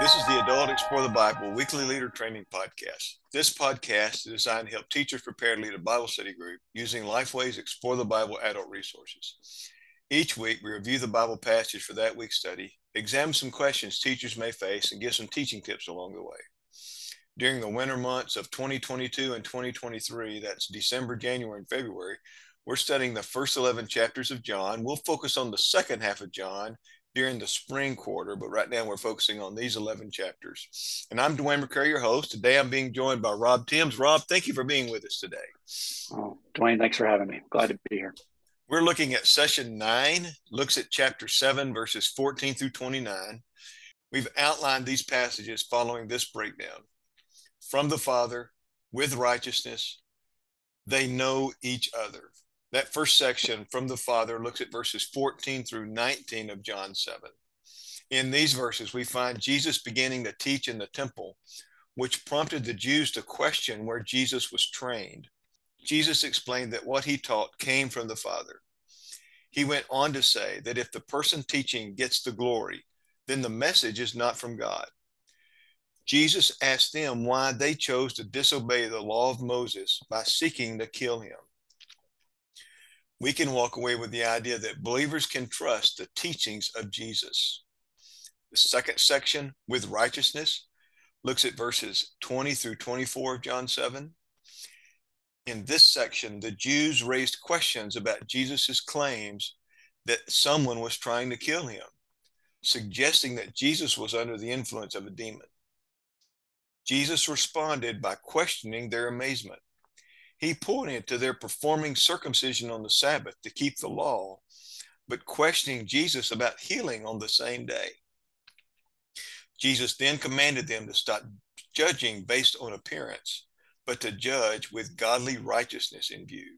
This is the Adult Explore the Bible weekly leader training podcast. This podcast is designed to help teachers prepare to lead a Bible study group using Lifeway's Explore the Bible adult resources. Each week, we review the Bible passage for that week's study, examine some questions teachers may face, and give some teaching tips along the way. During the winter months of 2022 and 2023, that's December, January, and February, we're studying the first 11 chapters of John. We'll focus on the second half of John during the spring quarter, but right now we're focusing on these 11 chapters. And I'm Dwayne McCrary, your host. Today I'm being joined by Rob Timms. Rob, thank you for being with us today. Oh, Dwayne, thanks for having me. Glad to be here. We're looking at session nine, looks at chapter seven, verses 14 through 29. We've outlined these passages following this breakdown. From the Father, with righteousness, they know each other that first section from the Father looks at verses 14 through 19 of John 7. In these verses, we find Jesus beginning to teach in the temple, which prompted the Jews to question where Jesus was trained. Jesus explained that what he taught came from the Father. He went on to say that if the person teaching gets the glory, then the message is not from God. Jesus asked them why they chose to disobey the law of Moses by seeking to kill him we can walk away with the idea that believers can trust the teachings of Jesus. The second section, with righteousness, looks at verses 20 through 24 of John 7. In this section, the Jews raised questions about Jesus' claims that someone was trying to kill him, suggesting that Jesus was under the influence of a demon. Jesus responded by questioning their amazement he pointed to their performing circumcision on the Sabbath to keep the law, but questioning Jesus about healing on the same day. Jesus then commanded them to stop judging based on appearance, but to judge with godly righteousness in view.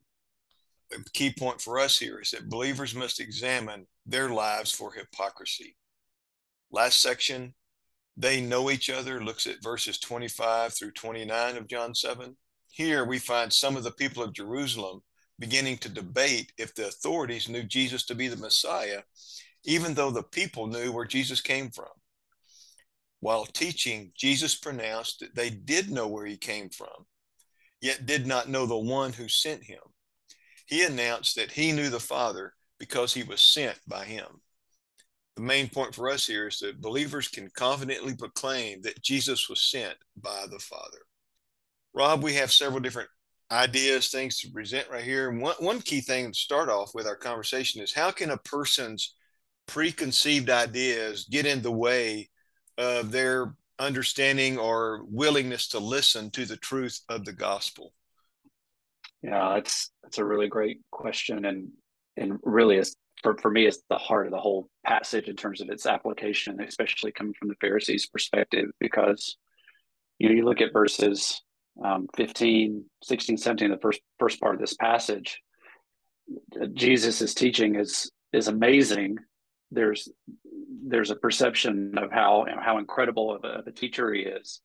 The key point for us here is that believers must examine their lives for hypocrisy. Last section, they know each other, looks at verses 25 through 29 of John 7. Here we find some of the people of Jerusalem beginning to debate if the authorities knew Jesus to be the Messiah, even though the people knew where Jesus came from. While teaching, Jesus pronounced that they did know where he came from, yet did not know the one who sent him. He announced that he knew the Father because he was sent by him. The main point for us here is that believers can confidently proclaim that Jesus was sent by the Father. Rob, we have several different ideas, things to present right here. And one, one key thing to start off with our conversation is how can a person's preconceived ideas get in the way of their understanding or willingness to listen to the truth of the gospel? Yeah, that's that's a really great question, and and really is for, for me is the heart of the whole passage in terms of its application, especially coming from the Pharisees' perspective, because you know you look at verses um, 15, 16, 17, the first first part of this passage, Jesus' is teaching is is amazing. There's there's a perception of how how incredible of a, of a teacher he is,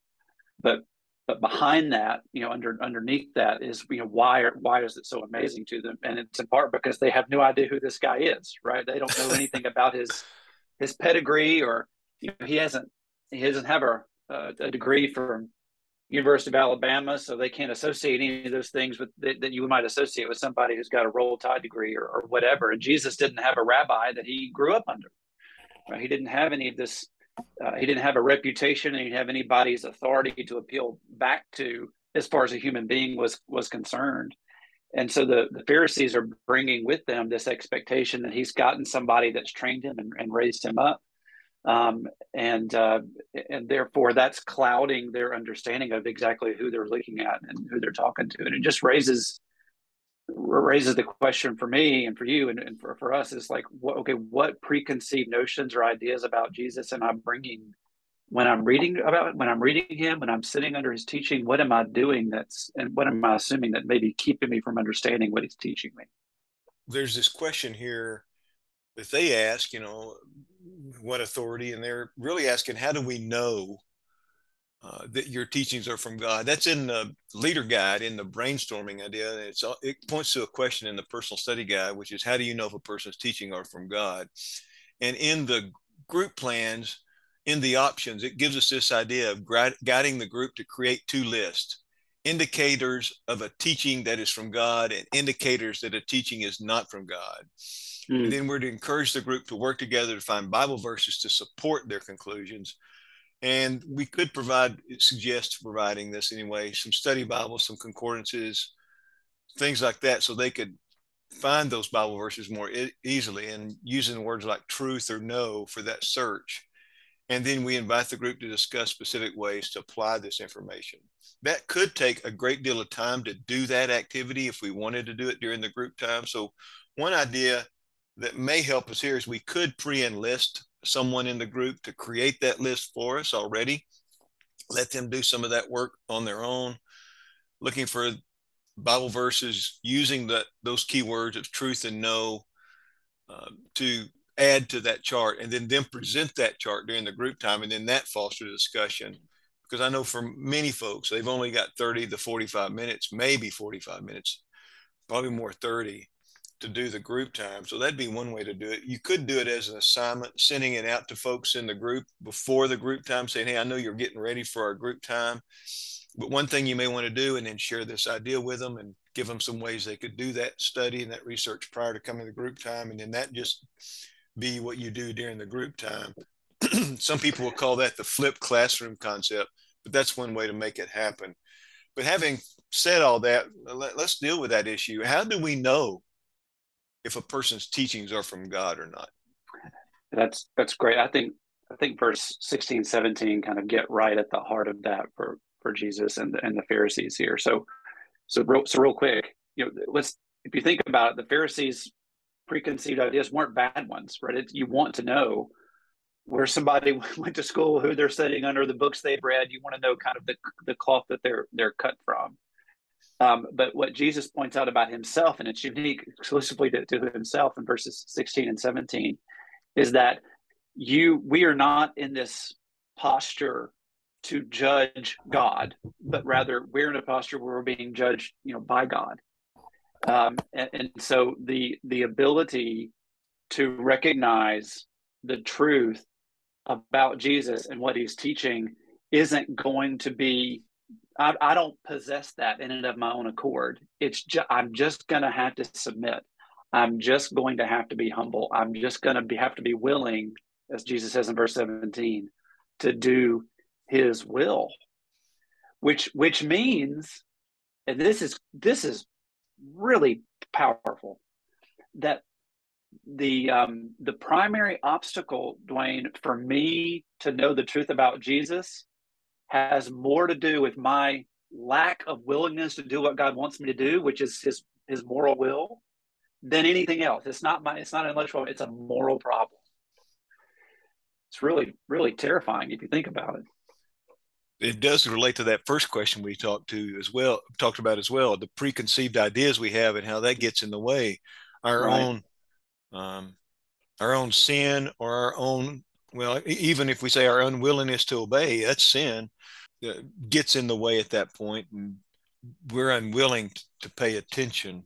but but behind that, you know, under underneath that is you know why are, why is it so amazing to them? And it's in part because they have no idea who this guy is, right? They don't know anything about his his pedigree or you know he hasn't he doesn't have a a degree from University of Alabama, so they can't associate any of those things with that, that you might associate with somebody who's got a roll tide degree or, or, whatever. And Jesus didn't have a rabbi that he grew up under. Right? He didn't have any of this. Uh, he didn't have a reputation, and he didn't have anybody's authority to appeal back to as far as a human being was was concerned. And so the, the Pharisees are bringing with them this expectation that he's gotten somebody that's trained him and, and raised him up um, and uh, and therefore that's clouding their understanding of exactly who they're looking at and who they're talking to, and it just raises raises the question for me and for you and, and for, for us is like what, okay what preconceived notions or ideas about jesus am i bringing when i'm reading about when i'm reading him when i'm sitting under his teaching what am i doing that's and what am i assuming that maybe keeping me from understanding what he's teaching me? There's this question here that they ask you know what authority and they're really asking how do we know uh, that your teachings are from god? That's in the leader guide in the brainstorming idea. It's it points to a question in the personal study guide which is how do you know if a person's teaching are from god? And in the group plans in the options, it gives us this idea of guiding the group to create two lists. Indicators of a teaching that is from God and indicators that a teaching is not from God. Mm. And then we're to encourage the group to work together to find Bible verses to support their conclusions. And we could provide, suggest providing this anyway, some study Bibles, some concordances, things like that, so they could find those Bible verses more e- easily and using words like truth or know for that search. And then we invite the group to discuss specific ways to apply this information. That could take a great deal of time to do that activity if we wanted to do it during the group time. So, one idea that may help us here is we could pre enlist someone in the group to create that list for us already. Let them do some of that work on their own, looking for Bible verses using the, those keywords of truth and know uh, to add to that chart and then then present that chart during the group time and then that fosters discussion because i know for many folks they've only got 30 to 45 minutes maybe 45 minutes probably more 30 to do the group time so that'd be one way to do it you could do it as an assignment sending it out to folks in the group before the group time saying hey i know you're getting ready for our group time but one thing you may want to do and then share this idea with them and give them some ways they could do that study and that research prior to coming to group time and then that just be what you do during the group time. Some people will call that the flipped classroom concept, but that's one way to make it happen. But having said all that, let, us deal with that issue. How do we know if a person's teachings are from God or not? That's that's great. I think I think verse 16, 17 kind of get right at the heart of that for for Jesus and the, and the Pharisees here. So so real, so real quick, you know, let's if you think about it, the Pharisees preconceived ideas weren't bad ones, right? It, you want to know where somebody went to school, who they're studying under, the books they've read. You want to know kind of the the cloth that they're they're cut from. Um, but what Jesus points out about himself, and it's unique exclusively to, to himself in verses 16 and 17, is that you we are not in this posture to judge God, but rather we're in a posture where we're being judged, you know, by God. Um, and, and so the the ability to recognize the truth about Jesus and what he's teaching isn't going to be I, I don't possess that in and of my own accord. It's just I'm just going to have to submit. I'm just going to have to be humble. I'm just going to have to be willing, as Jesus says in verse 17, to do His will, which which means, and this is this is really powerful. That the um, the primary obstacle, Dwayne, for me to know the truth about Jesus has more to do with my lack of willingness to do what God wants me to do, which is His His moral will, than anything else. It's not my it's not an intellectual. It's a moral problem. It's really really terrifying if you think about it it does relate to that first question we talked to as well talked about as well the preconceived ideas we have and how that gets in the way our right. own um, our own sin or our own well even if we say our unwillingness to obey that's sin uh, gets in the way at that point and we're unwilling to pay attention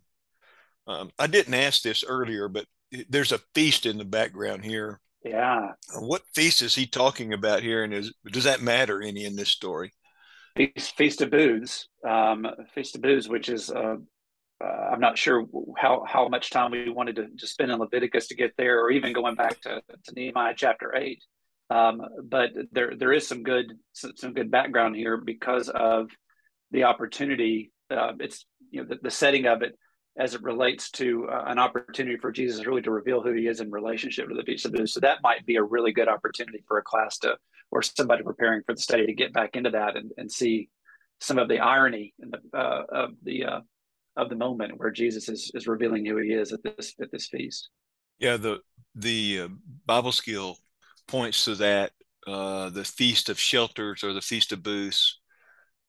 um, i didn't ask this earlier but there's a feast in the background here yeah. What feast is he talking about here? And is, does that matter any in this story? Feast, feast of Booths, um, Feast of Booths, which is, uh, uh, I'm not sure how, how much time we wanted to, to spend in Leviticus to get there, or even going back to, to Nehemiah chapter eight. Um, but there there is some good some good background here because of the opportunity. Uh, it's you know the, the setting of it as it relates to uh, an opportunity for Jesus really to reveal who he is in relationship to the Feast of Booths. So that might be a really good opportunity for a class to, or somebody preparing for the study to get back into that and, and see some of the irony in the, uh, of the, uh, of the moment where Jesus is, is revealing who he is at this, at this feast. Yeah. The, the uh, Bible skill points to that, uh, the Feast of Shelters or the Feast of Booths,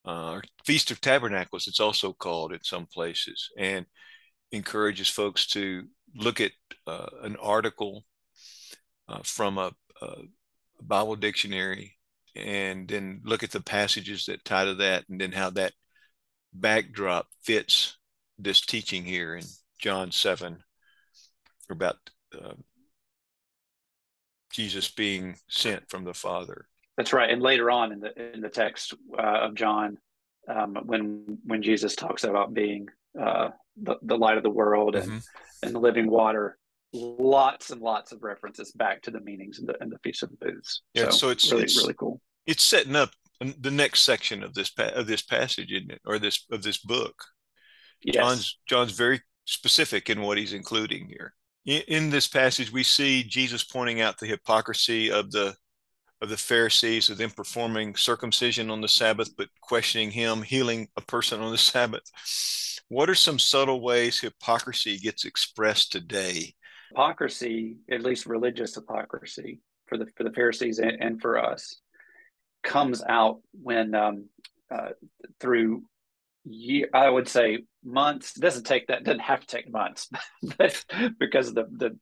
uh, Feast of Tabernacles, it's also called in some places. And encourages folks to look at uh, an article uh, from a, a, Bible dictionary and then look at the passages that tie to that and then how that backdrop fits this teaching here in John 7 about uh, Jesus being sent from the Father. That's right. And later on in the in the text uh, of John, um, when when Jesus talks about being uh, the, the light of the world and mm-hmm. and the living water, lots and lots of references back to the meanings and the in the Feast of the Booths. Yeah, so, so it's really it's, really cool. It's setting up the next section of this of this passage, isn't it, or this of this book? Yes. John's John's very specific in what he's including here. In, in this passage, we see Jesus pointing out the hypocrisy of the of the Pharisees of them performing circumcision on the Sabbath, but questioning him healing a person on the Sabbath. What are some subtle ways hypocrisy gets expressed today? Hypocrisy, at least religious hypocrisy, for the for the Pharisees and, and for us, comes out when um, uh, through year, I would say months. Doesn't take that. Doesn't have to take months, but because of the, the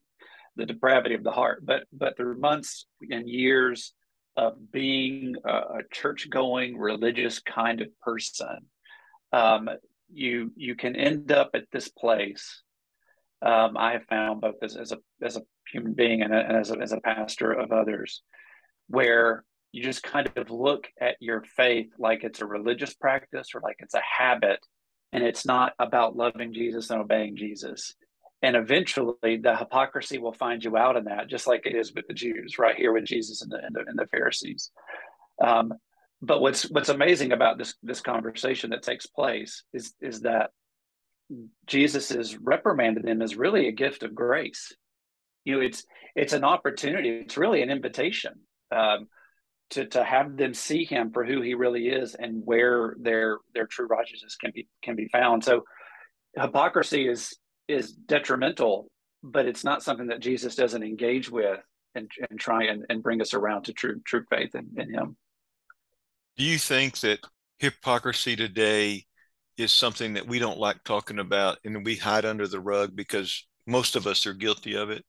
the depravity of the heart. But but through months and years of being a, a church going religious kind of person, um, you you can end up at this place. Um, I have found both as, as a as a human being and, a, and as a, as a pastor of others, where you just kind of look at your faith like it's a religious practice or like it's a habit and it's not about loving jesus and obeying jesus. And eventually the hypocrisy will find you out in that just like it is with the jews right here with jesus and the, and the, and the pharisees. Um, but what's what's amazing about this this conversation that takes place is is that jesus is reprimanded them as really a gift of grace. You know it's it's an opportunity it's really an invitation. Um, to to have them see him for who he really is and where their their true righteousness can be can be found. So hypocrisy is is detrimental, but it's not something that Jesus doesn't engage with and, and try and, and bring us around to true true faith in, in him. Do you think that hypocrisy today is something that we don't like talking about and we hide under the rug because most of us are guilty of it?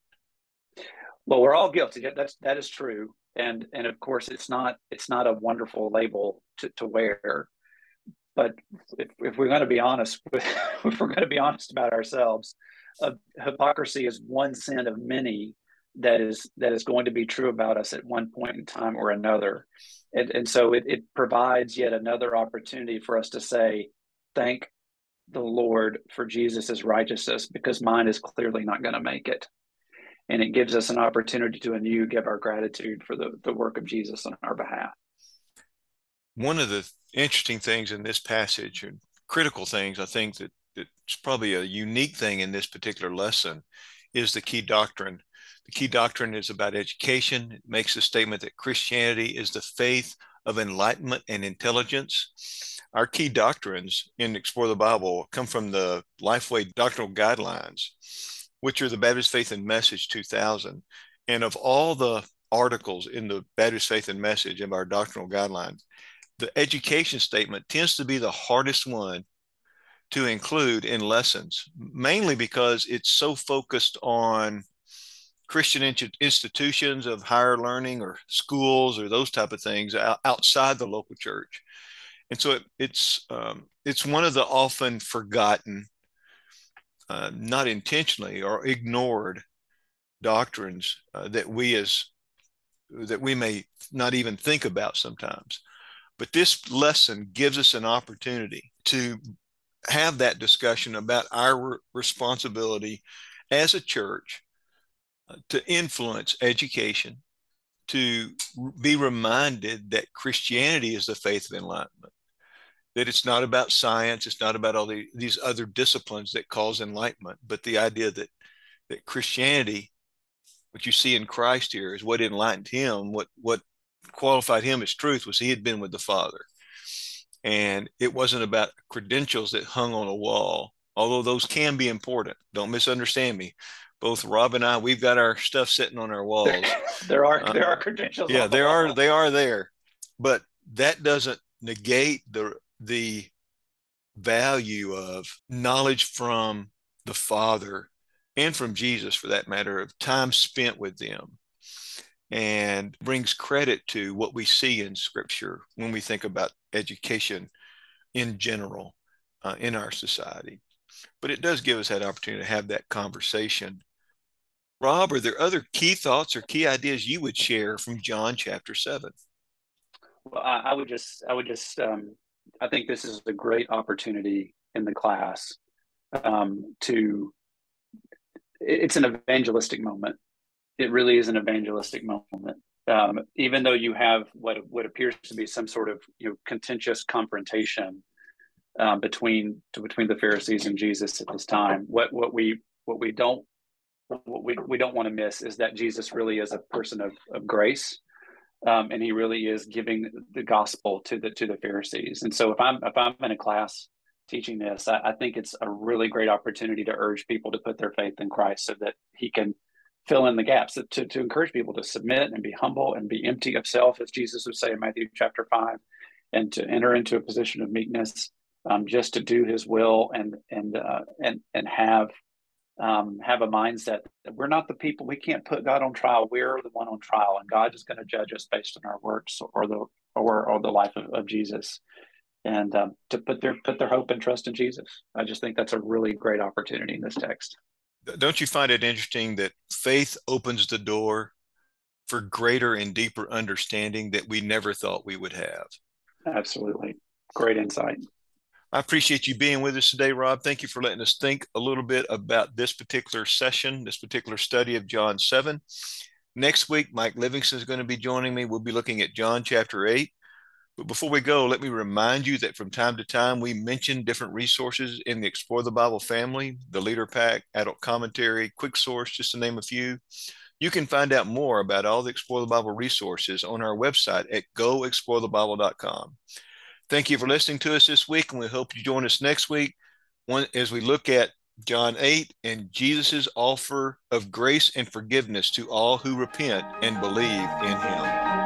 Well, we're all guilty. That's that is true. And and of course it's not it's not a wonderful label to, to wear. But if, if we're going to be honest if we're going to be honest about ourselves uh, hypocrisy is one sin of many that is that is going to be true about us at one point in time or another. And, and so it, it provides yet another opportunity for us to say thank the lord for jesus' righteousness because mine is clearly not going to make it and it gives us an opportunity to anew give our gratitude for the, the work of Jesus on our behalf. One of the interesting things in this passage and critical things, I think that it's probably a unique thing in this particular lesson is the key doctrine. The key doctrine is about education. It makes the statement that Christianity is the faith of enlightenment and intelligence. Our key doctrines in Explore the Bible come from the Lifeway doctrinal guidelines which are the Baptist Faith and Message 2000. And of all the articles in the Baptist Faith and Message of our doctrinal guidelines, the education statement tends to be the hardest one to include in lessons, mainly because it's so focused on Christian institutions of higher learning or schools or those type of things outside the local church. And so it, it's um, it's one of the often forgotten uh, not intentionally or ignored doctrines uh, that we as that we may not even think about sometimes. But this lesson gives us an opportunity to have that discussion about our responsibility as a church uh, to influence education to be reminded that christianity is the faith of enlightenment that it's not about science it's not about all the, these other disciplines that cause enlightenment but the idea that that christianity what you see in christ here is what enlightened him what what qualified him as truth was he had been with the father. And it wasn't about credentials that hung on a wall although those can be important don't misunderstand me. Both rob and i we've got our stuff sitting on our walls. there are uh, there are credentials yeah there are they are there but that doesn't negate the the value of knowledge from the Father and from Jesus, for that matter, of time spent with them, and brings credit to what we see in Scripture when we think about education in general uh, in our society. But it does give us that opportunity to have that conversation Rob, are there other key thoughts or key ideas you would share from John chapter seven? Well, I, I would just, I would just, um, I think this is a great opportunity in the class um, to. It's an evangelistic moment. It really is an evangelistic moment. Um, even though you have what what appears to be some sort of you know contentious confrontation um, between between the Pharisees and Jesus at this time, what what we what we don't what we, we don't want to miss is that Jesus really is a person of, of grace. Um, and he really is giving the gospel to the to the Pharisees. And so if I'm if I'm in a class teaching this, I, I think it's a really great opportunity to urge people to put their faith in Christ so that he can fill in the gaps, to, to encourage people to submit and be humble and be empty of self, as Jesus would say in Matthew chapter five, and to enter into a position of meekness, um, just to do his will and and uh, and and have um, have a mindset that we're not the people. We can't put God on trial. We're the one on trial, and God is going to judge us based on our works or the or or the life of, of Jesus. And um, to put their put their hope and trust in Jesus. I just think that's a really great opportunity in this text. Don't you find it interesting that faith opens the door for greater and deeper understanding that we never thought we would have? Absolutely, great insight. I appreciate you being with us today, Rob. Thank you for letting us think a little bit about this particular session, this particular study of John 7. Next week, Mike Livingston is going to be joining me. We'll be looking at John chapter 8. But before we go, let me remind you that from time to time we mention different resources in the Explore the Bible family, the Leader Pack, Adult Commentary, Quick Source, just to name a few. You can find out more about all the Explore the Bible resources on our website at goexplorethebible.com. Thank you for listening to us this week, and we hope you join us next week as we look at John 8 and Jesus' offer of grace and forgiveness to all who repent and believe in him.